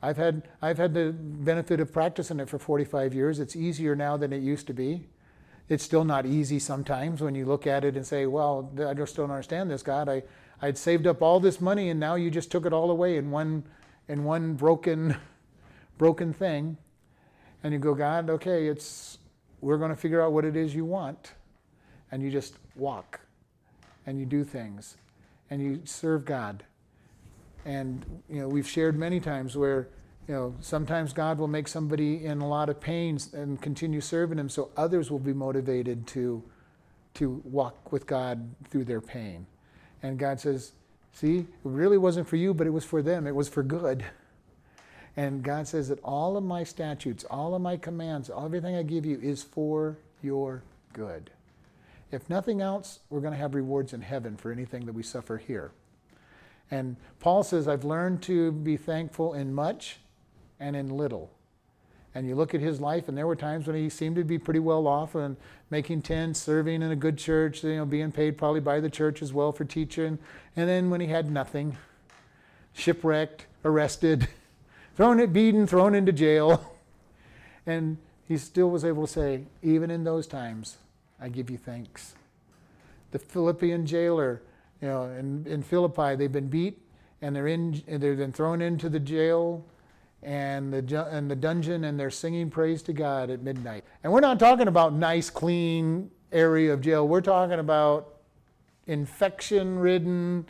I've had, I've had the benefit of practicing it for 45 years. It's easier now than it used to be. It's still not easy sometimes when you look at it and say, well, I just don't understand this, God. I, I'd saved up all this money and now you just took it all away in one, in one broken, broken thing. And you go, God, okay, it's, we're going to figure out what it is you want. And you just walk and you do things and you serve God and you know, we've shared many times where you know, sometimes God will make somebody in a lot of pain and continue serving Him, so others will be motivated to to walk with God through their pain. And God says, "See, it really wasn't for you, but it was for them. It was for good." And God says that all of my statutes, all of my commands, everything I give you is for your good. If nothing else, we're going to have rewards in heaven for anything that we suffer here. And Paul says, I've learned to be thankful in much and in little. And you look at his life, and there were times when he seemed to be pretty well off and making tents, serving in a good church, you know, being paid probably by the church as well for teaching. And then when he had nothing, shipwrecked, arrested, thrown at beaten, thrown into jail. And he still was able to say, even in those times, I give you thanks. The Philippian jailer you know, in, in Philippi, they've been beat and they're in, they've been thrown into the jail and the, and the dungeon and they're singing praise to God at midnight. And we're not talking about nice, clean area of jail. We're talking about infection-ridden,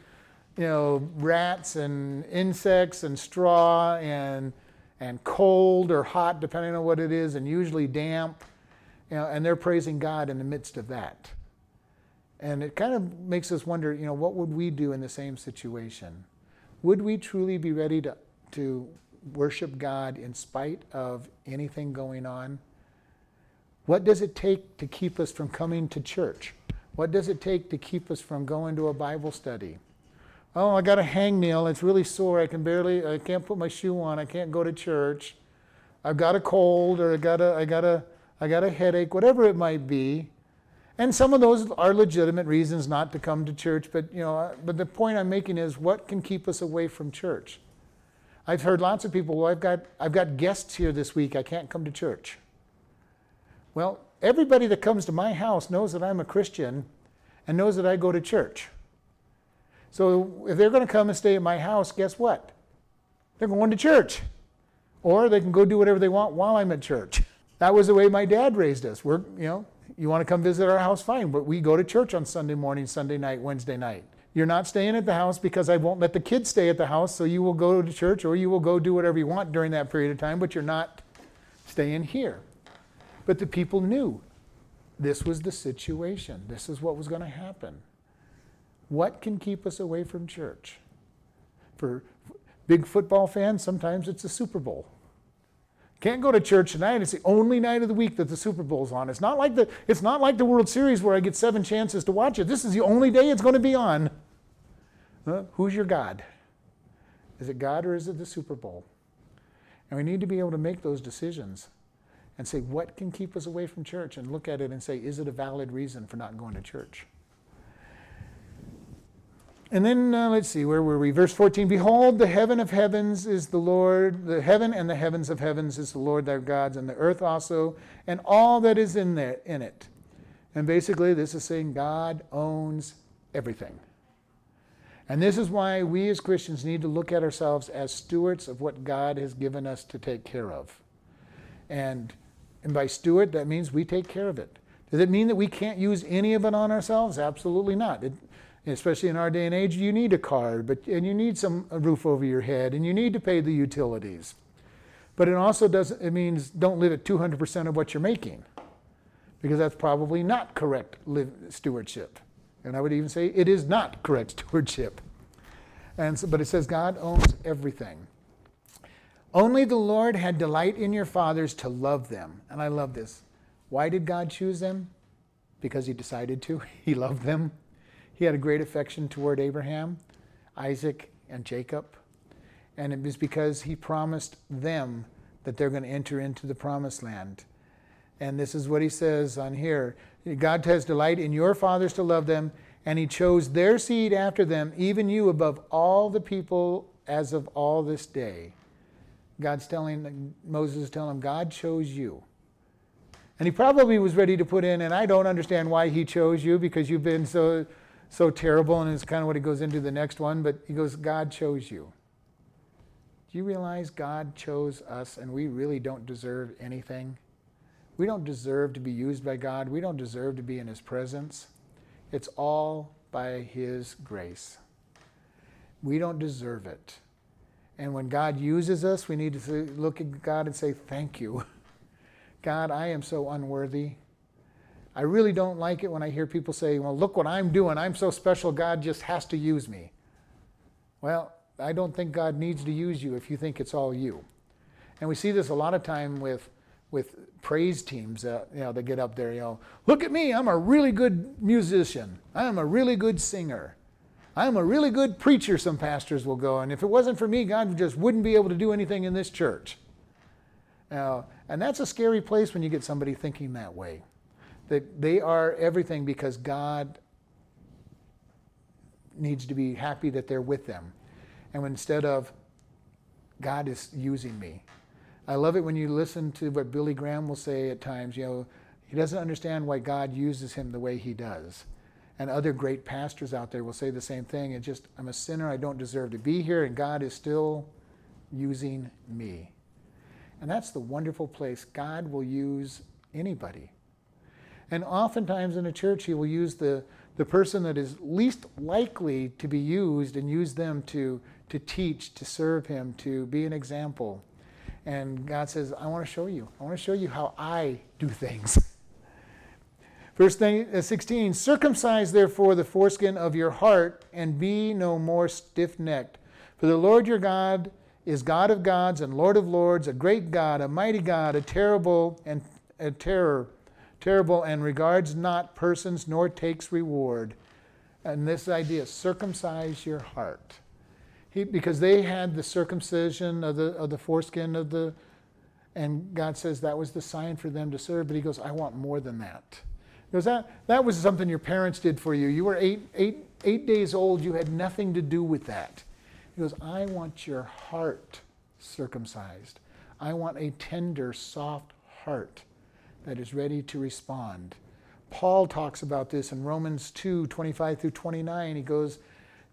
you know, rats and insects and straw and and cold or hot, depending on what it is, and usually damp. You know, and they're praising God in the midst of that. And it kind of makes us wonder, you know, what would we do in the same situation? Would we truly be ready to, to worship God in spite of anything going on? What does it take to keep us from coming to church? What does it take to keep us from going to a Bible study? Oh, I got a hangnail. It's really sore. I can barely, I can't put my shoe on. I can't go to church. I've got a cold or I got a, I got a, I got a headache, whatever it might be. And some of those are legitimate reasons not to come to church, but you know, but the point I'm making is what can keep us away from church? I've heard lots of people, well, I've got I've got guests here this week, I can't come to church. Well, everybody that comes to my house knows that I'm a Christian and knows that I go to church. So if they're going to come and stay at my house, guess what? They're going to church. Or they can go do whatever they want while I'm at church. That was the way my dad raised us. We're, you know, you want to come visit our house, fine, but we go to church on Sunday morning, Sunday night, Wednesday night. You're not staying at the house because I won't let the kids stay at the house, so you will go to church or you will go do whatever you want during that period of time, but you're not staying here. But the people knew this was the situation, this is what was going to happen. What can keep us away from church? For big football fans, sometimes it's the Super Bowl. Can't go to church tonight. It's the only night of the week that the Super Bowl's on. It's not like the it's not like the World Series where I get seven chances to watch it. This is the only day it's going to be on. Uh, who's your God? Is it God or is it the Super Bowl? And we need to be able to make those decisions and say what can keep us away from church and look at it and say is it a valid reason for not going to church? And then uh, let's see, where were we? Verse 14 Behold, the heaven of heavens is the Lord, the heaven and the heavens of heavens is the Lord their God's, and the earth also, and all that is in, there, in it. And basically, this is saying God owns everything. And this is why we as Christians need to look at ourselves as stewards of what God has given us to take care of. And, and by steward, that means we take care of it. Does it mean that we can't use any of it on ourselves? Absolutely not. It, especially in our day and age, you need a car, but and you need some a roof over your head, and you need to pay the utilities. But it also does it means don't live at 200% of what you're making, because that's probably not correct live, stewardship. And I would even say it is not correct stewardship. And so, but it says God owns everything. Only the Lord had delight in your fathers to love them. And I love this. Why did God choose them? Because he decided to. He loved them. He had a great affection toward Abraham, Isaac, and Jacob. And it was because he promised them that they're going to enter into the promised land. And this is what he says on here God has delight in your fathers to love them, and he chose their seed after them, even you above all the people as of all this day. God's telling Moses is telling him, God chose you. And he probably was ready to put in, and I don't understand why he chose you because you've been so so terrible, and it's kind of what he goes into the next one, but he goes, God chose you. Do you realize God chose us and we really don't deserve anything? We don't deserve to be used by God. We don't deserve to be in his presence. It's all by his grace. We don't deserve it. And when God uses us, we need to look at God and say, Thank you. God, I am so unworthy. I really don't like it when I hear people say, Well, look what I'm doing. I'm so special. God just has to use me. Well, I don't think God needs to use you if you think it's all you. And we see this a lot of time with with praise teams that you know they get up there, you know, look at me, I'm a really good musician. I'm a really good singer. I'm a really good preacher, some pastors will go, and if it wasn't for me, God just wouldn't be able to do anything in this church. Now, and that's a scary place when you get somebody thinking that way. That they are everything because God needs to be happy that they're with them and instead of God is using me. I love it when you listen to what Billy Graham will say at times. You know, he doesn't understand why God uses him the way he does. And other great pastors out there will say the same thing. It's just, I'm a sinner. I don't deserve to be here, and God is still using me. And that's the wonderful place. God will use anybody. And oftentimes in a church, he will use the, the person that is least likely to be used and use them to to teach, to serve Him, to be an example. And God says, I want to show you. I want to show you how I do things. Verse uh, 16 Circumcise therefore the foreskin of your heart and be no more stiff necked. For the Lord your God is God of gods and Lord of lords, a great God, a mighty God, a terrible and a terror, terrible and regards not persons nor takes reward. And this idea, circumcise your heart. He, because they had the circumcision of the, of the foreskin of the, and God says that was the sign for them to serve. But he goes, I want more than that. He goes, that, that was something your parents did for you. You were eight, eight, eight days old. You had nothing to do with that. He goes, I want your heart circumcised. I want a tender, soft heart that is ready to respond. Paul talks about this in Romans 2 25 through 29. He goes,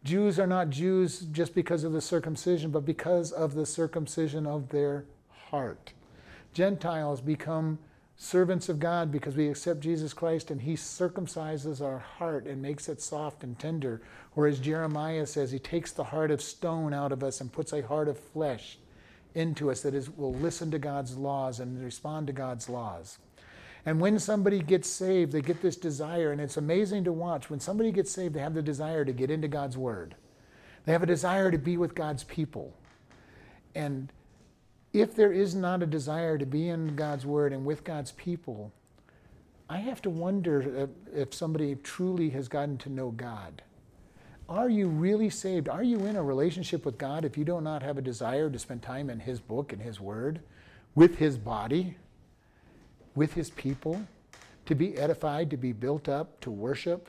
Jews are not Jews just because of the circumcision, but because of the circumcision of their heart. Gentiles become servants of God because we accept Jesus Christ and He circumcises our heart and makes it soft and tender. Whereas Jeremiah says He takes the heart of stone out of us and puts a heart of flesh into us that is, will listen to God's laws and respond to God's laws. And when somebody gets saved, they get this desire, and it's amazing to watch. When somebody gets saved, they have the desire to get into God's Word, they have a desire to be with God's people. And if there is not a desire to be in God's Word and with God's people, I have to wonder if somebody truly has gotten to know God. Are you really saved? Are you in a relationship with God if you do not have a desire to spend time in His book and His Word, with His body? With his people, to be edified, to be built up, to worship.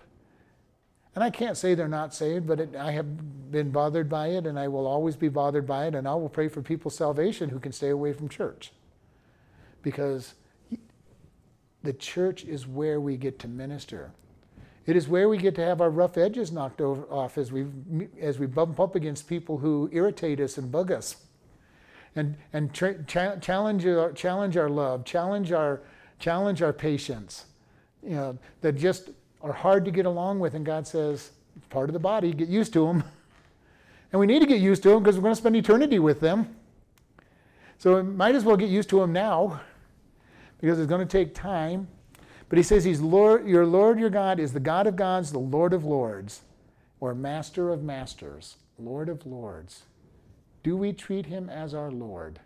And I can't say they're not saved, but it, I have been bothered by it, and I will always be bothered by it, and I will pray for people's salvation who can stay away from church. Because the church is where we get to minister. It is where we get to have our rough edges knocked over, off as we, as we bump up against people who irritate us and bug us. And, and tra- cha- challenge, our, challenge our love, challenge our, challenge our patience, you know, that just are hard to get along with. And God says, part of the body, get used to them. And we need to get used to them because we're going to spend eternity with them. So we might as well get used to them now because it's going to take time. But he says he's Lord, your Lord, your God is the God of gods, the Lord of lords, or master of masters, Lord of lords. Do we treat him as our Lord?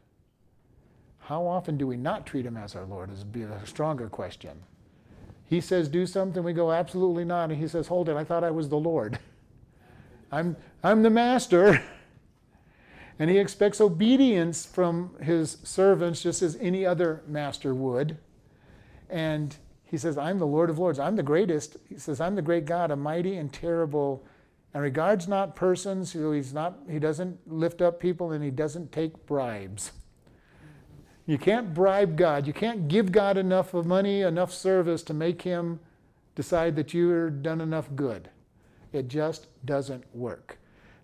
How often do we not treat him as our Lord? Is be a stronger question. He says, do something, we go, absolutely not. And he says, hold it, I thought I was the Lord. I'm, I'm the master. And he expects obedience from his servants just as any other master would. And he says, I'm the Lord of Lords. I'm the greatest. He says, I'm the great God, a mighty and terrible, and regards not persons. He's not, he doesn't lift up people and he doesn't take bribes. You can't bribe God. You can't give God enough of money, enough service to make him decide that you've done enough good. It just doesn't work.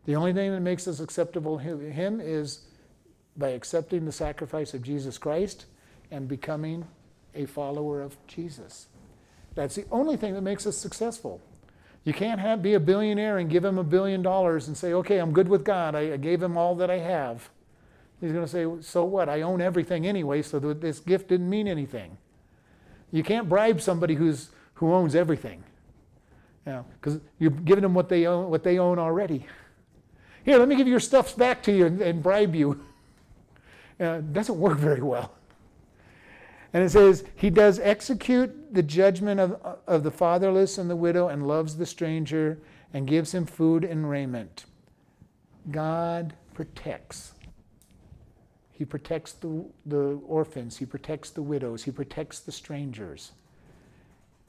The only thing that makes us acceptable to him is by accepting the sacrifice of Jesus Christ and becoming a follower of Jesus. That's the only thing that makes us successful. You can't have, be a billionaire and give him a billion dollars and say, okay, I'm good with God. I, I gave him all that I have. He's going to say, so what? I own everything anyway, so this gift didn't mean anything. You can't bribe somebody who's, who owns everything. Because you know, you're giving them what they own, what they own already. Here, let me give your stuff back to you and, and bribe you. Uh, doesn't work very well. And it says, He does execute the judgment of, of the fatherless and the widow and loves the stranger and gives him food and raiment. God protects. He protects the, the orphans, He protects the widows, He protects the strangers.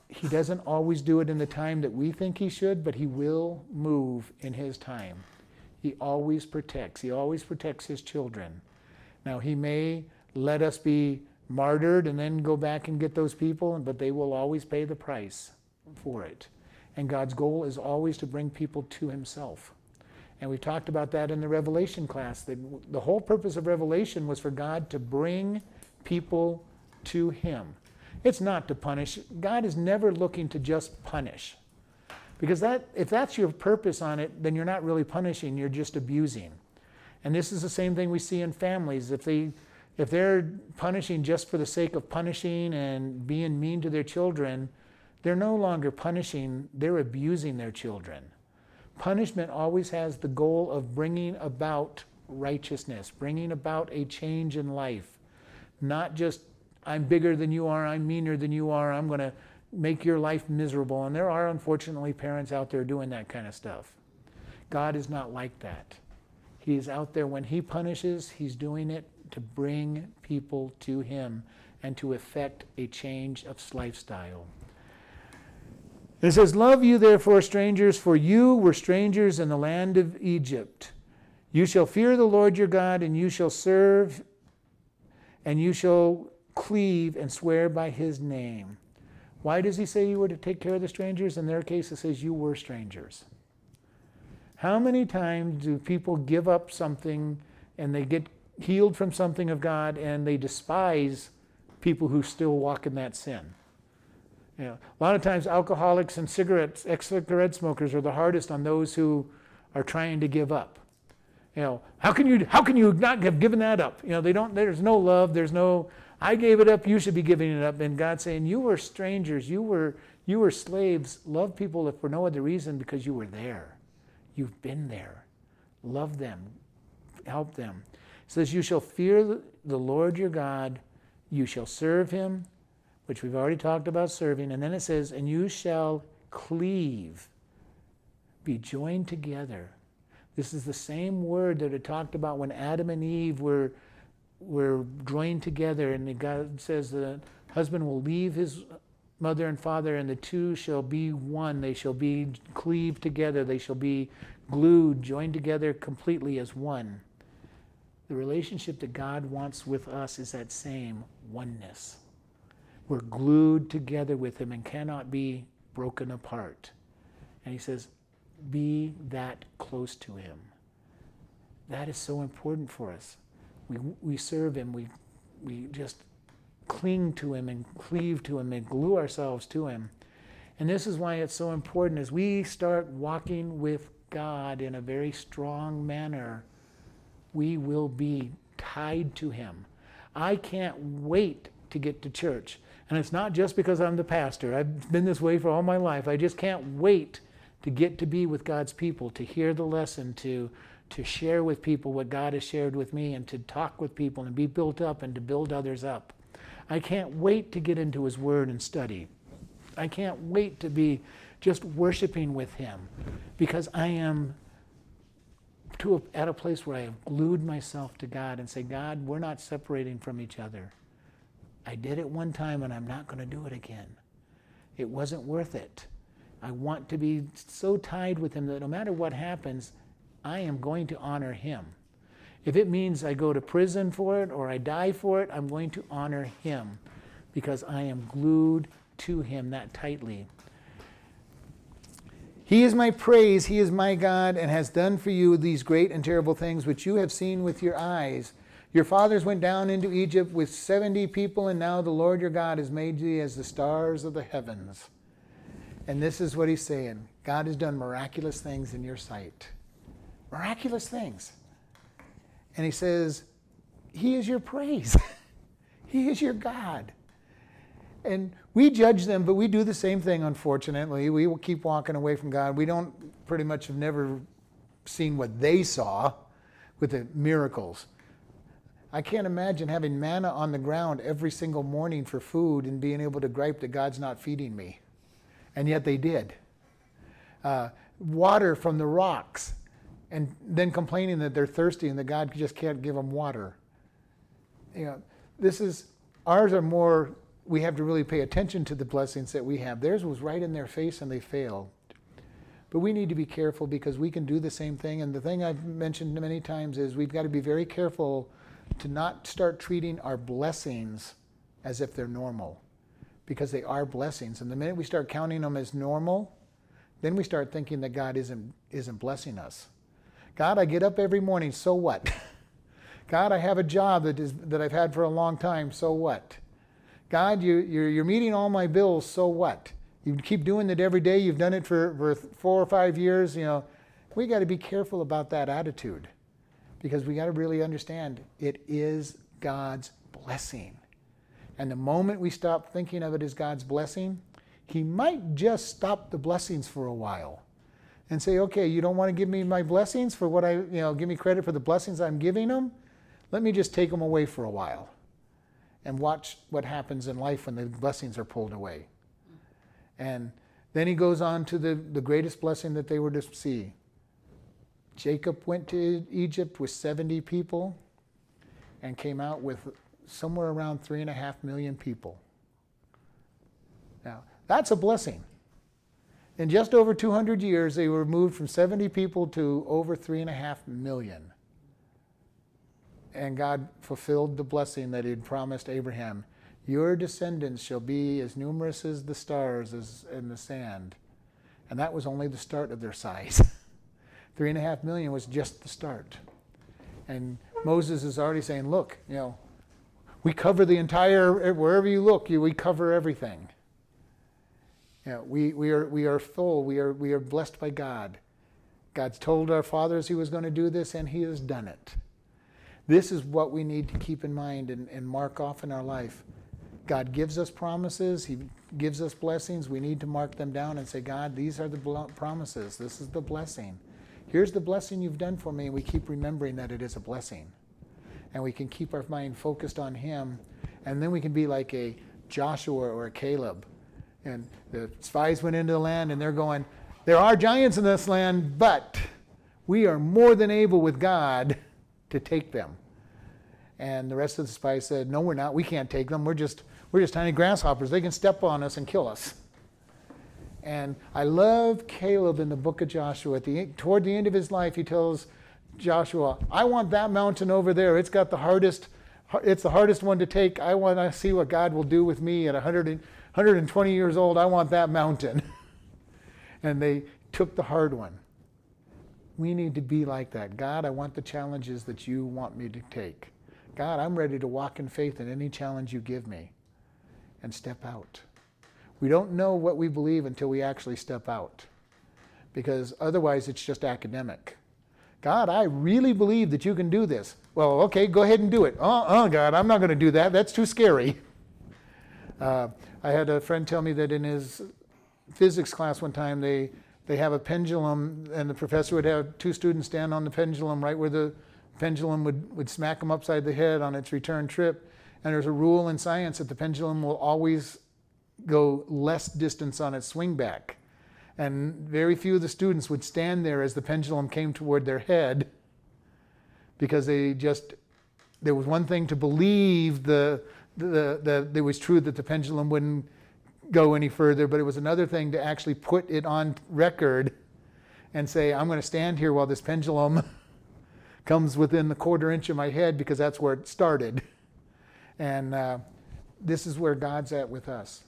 He doesn't always do it in the time that we think He should, but He will move in His time. He always protects, He always protects His children. Now, He may let us be martyred and then go back and get those people, but they will always pay the price for it. And God's goal is always to bring people to Himself. And we talked about that in the Revelation class. That the whole purpose of Revelation was for God to bring people to Him. It's not to punish. God is never looking to just punish. Because that, if that's your purpose on it, then you're not really punishing, you're just abusing. And this is the same thing we see in families. If, they, if they're punishing just for the sake of punishing and being mean to their children, they're no longer punishing, they're abusing their children. Punishment always has the goal of bringing about righteousness, bringing about a change in life. Not just, I'm bigger than you are, I'm meaner than you are, I'm going to make your life miserable. And there are unfortunately parents out there doing that kind of stuff. God is not like that. He is out there when He punishes, He's doing it to bring people to Him and to effect a change of lifestyle. It says, Love you therefore, strangers, for you were strangers in the land of Egypt. You shall fear the Lord your God, and you shall serve, and you shall cleave and swear by his name. Why does he say you were to take care of the strangers? In their case, it says you were strangers. How many times do people give up something and they get healed from something of God and they despise people who still walk in that sin? Know, a lot of times, alcoholics and cigarettes, ex-cigarette smokers are the hardest on those who are trying to give up. You know, how can you how can you not have given that up? You know, they don't. There's no love. There's no. I gave it up. You should be giving it up. And God saying, you were strangers. You were you were slaves. Love people if for no other reason because you were there. You've been there. Love them. Help them. It says, you shall fear the Lord your God. You shall serve him which we've already talked about serving. And then it says, and you shall cleave, be joined together. This is the same word that it talked about when Adam and Eve were, were joined together. And God says the husband will leave his mother and father, and the two shall be one. They shall be cleaved together. They shall be glued, joined together completely as one. The relationship that God wants with us is that same oneness. We're glued together with Him and cannot be broken apart. And He says, be that close to Him. That is so important for us. We, we serve Him, we, we just cling to Him and cleave to Him and glue ourselves to Him. And this is why it's so important as we start walking with God in a very strong manner, we will be tied to Him. I can't wait to get to church. And it's not just because I'm the pastor. I've been this way for all my life. I just can't wait to get to be with God's people, to hear the lesson, to, to share with people what God has shared with me and to talk with people and be built up and to build others up. I can't wait to get into His Word and study. I can't wait to be just worshiping with Him because I am to a, at a place where I have glued myself to God and say, God, we're not separating from each other. I did it one time and I'm not going to do it again. It wasn't worth it. I want to be so tied with Him that no matter what happens, I am going to honor Him. If it means I go to prison for it or I die for it, I'm going to honor Him because I am glued to Him that tightly. He is my praise, He is my God, and has done for you these great and terrible things which you have seen with your eyes. Your fathers went down into Egypt with 70 people, and now the Lord your God has made you as the stars of the heavens. And this is what he's saying God has done miraculous things in your sight. Miraculous things. And he says, He is your praise, He is your God. And we judge them, but we do the same thing, unfortunately. We will keep walking away from God. We don't pretty much have never seen what they saw with the miracles. I can't imagine having manna on the ground every single morning for food and being able to gripe that God's not feeding me. And yet they did. Uh, water from the rocks and then complaining that they're thirsty and that God just can't give them water. You know, this is, ours are more, we have to really pay attention to the blessings that we have. Theirs was right in their face and they failed. But we need to be careful because we can do the same thing. And the thing I've mentioned many times is we've got to be very careful to not start treating our blessings as if they're normal because they are blessings. And the minute we start counting them as normal, then we start thinking that God isn't, isn't blessing us. God, I get up every morning, so what? God, I have a job that, is, that I've had for a long time, so what? God, you, you're, you're meeting all my bills, so what? You keep doing it every day, you've done it for, for four or five years, you know. We got to be careful about that attitude because we got to really understand it is God's blessing. And the moment we stop thinking of it as God's blessing, He might just stop the blessings for a while and say, okay, you don't want to give me my blessings for what I, you know, give me credit for the blessings I'm giving them. Let me just take them away for a while and watch what happens in life when the blessings are pulled away. And then he goes on to the, the greatest blessing that they were to see Jacob went to Egypt with 70 people and came out with somewhere around three and a half million people. Now, that's a blessing. In just over 200 years, they were moved from 70 people to over three and a half million. And God fulfilled the blessing that He had promised Abraham. Your descendants shall be as numerous as the stars as in the sand. And that was only the start of their size. Three and a half million was just the start. And Moses is already saying, look, you know, we cover the entire, wherever you look, we cover everything. You know, we, we, are, we are full, we are, we are blessed by God. God's told our fathers he was going to do this, and he has done it. This is what we need to keep in mind and, and mark off in our life. God gives us promises, He gives us blessings. We need to mark them down and say, God, these are the promises. This is the blessing. Here's the blessing you've done for me, and we keep remembering that it is a blessing. And we can keep our mind focused on Him, and then we can be like a Joshua or a Caleb. And the spies went into the land, and they're going, There are giants in this land, but we are more than able with God to take them. And the rest of the spies said, No, we're not. We can't take them. We're just, we're just tiny grasshoppers. They can step on us and kill us. And I love Caleb in the book of Joshua. At the, toward the end of his life, he tells Joshua, I want that mountain over there. It's got the hardest, it's the hardest one to take. I want to see what God will do with me at 100, 120 years old. I want that mountain. and they took the hard one. We need to be like that. God, I want the challenges that you want me to take. God, I'm ready to walk in faith in any challenge you give me and step out. We don't know what we believe until we actually step out, because otherwise it's just academic. God, I really believe that you can do this. Well, okay, go ahead and do it. Oh, oh God, I'm not going to do that. That's too scary. Uh, I had a friend tell me that in his physics class one time, they they have a pendulum, and the professor would have two students stand on the pendulum right where the pendulum would, would smack them upside the head on its return trip. And there's a rule in science that the pendulum will always go less distance on its swing back. And very few of the students would stand there as the pendulum came toward their head because they just, there was one thing to believe the, the, the, it was true that the pendulum wouldn't go any further, but it was another thing to actually put it on record and say, I'm going to stand here while this pendulum comes within the quarter inch of my head because that's where it started. And uh, this is where God's at with us.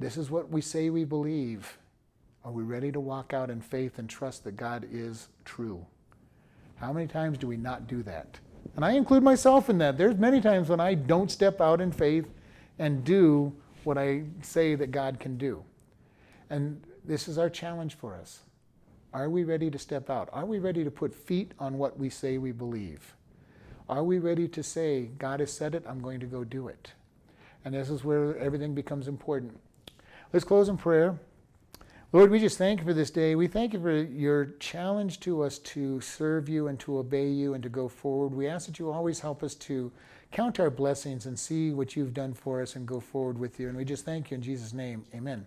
This is what we say we believe. Are we ready to walk out in faith and trust that God is true? How many times do we not do that? And I include myself in that. There's many times when I don't step out in faith and do what I say that God can do. And this is our challenge for us. Are we ready to step out? Are we ready to put feet on what we say we believe? Are we ready to say, God has said it, I'm going to go do it? And this is where everything becomes important. Let's close in prayer. Lord, we just thank you for this day. We thank you for your challenge to us to serve you and to obey you and to go forward. We ask that you always help us to count our blessings and see what you've done for us and go forward with you. And we just thank you in Jesus' name. Amen.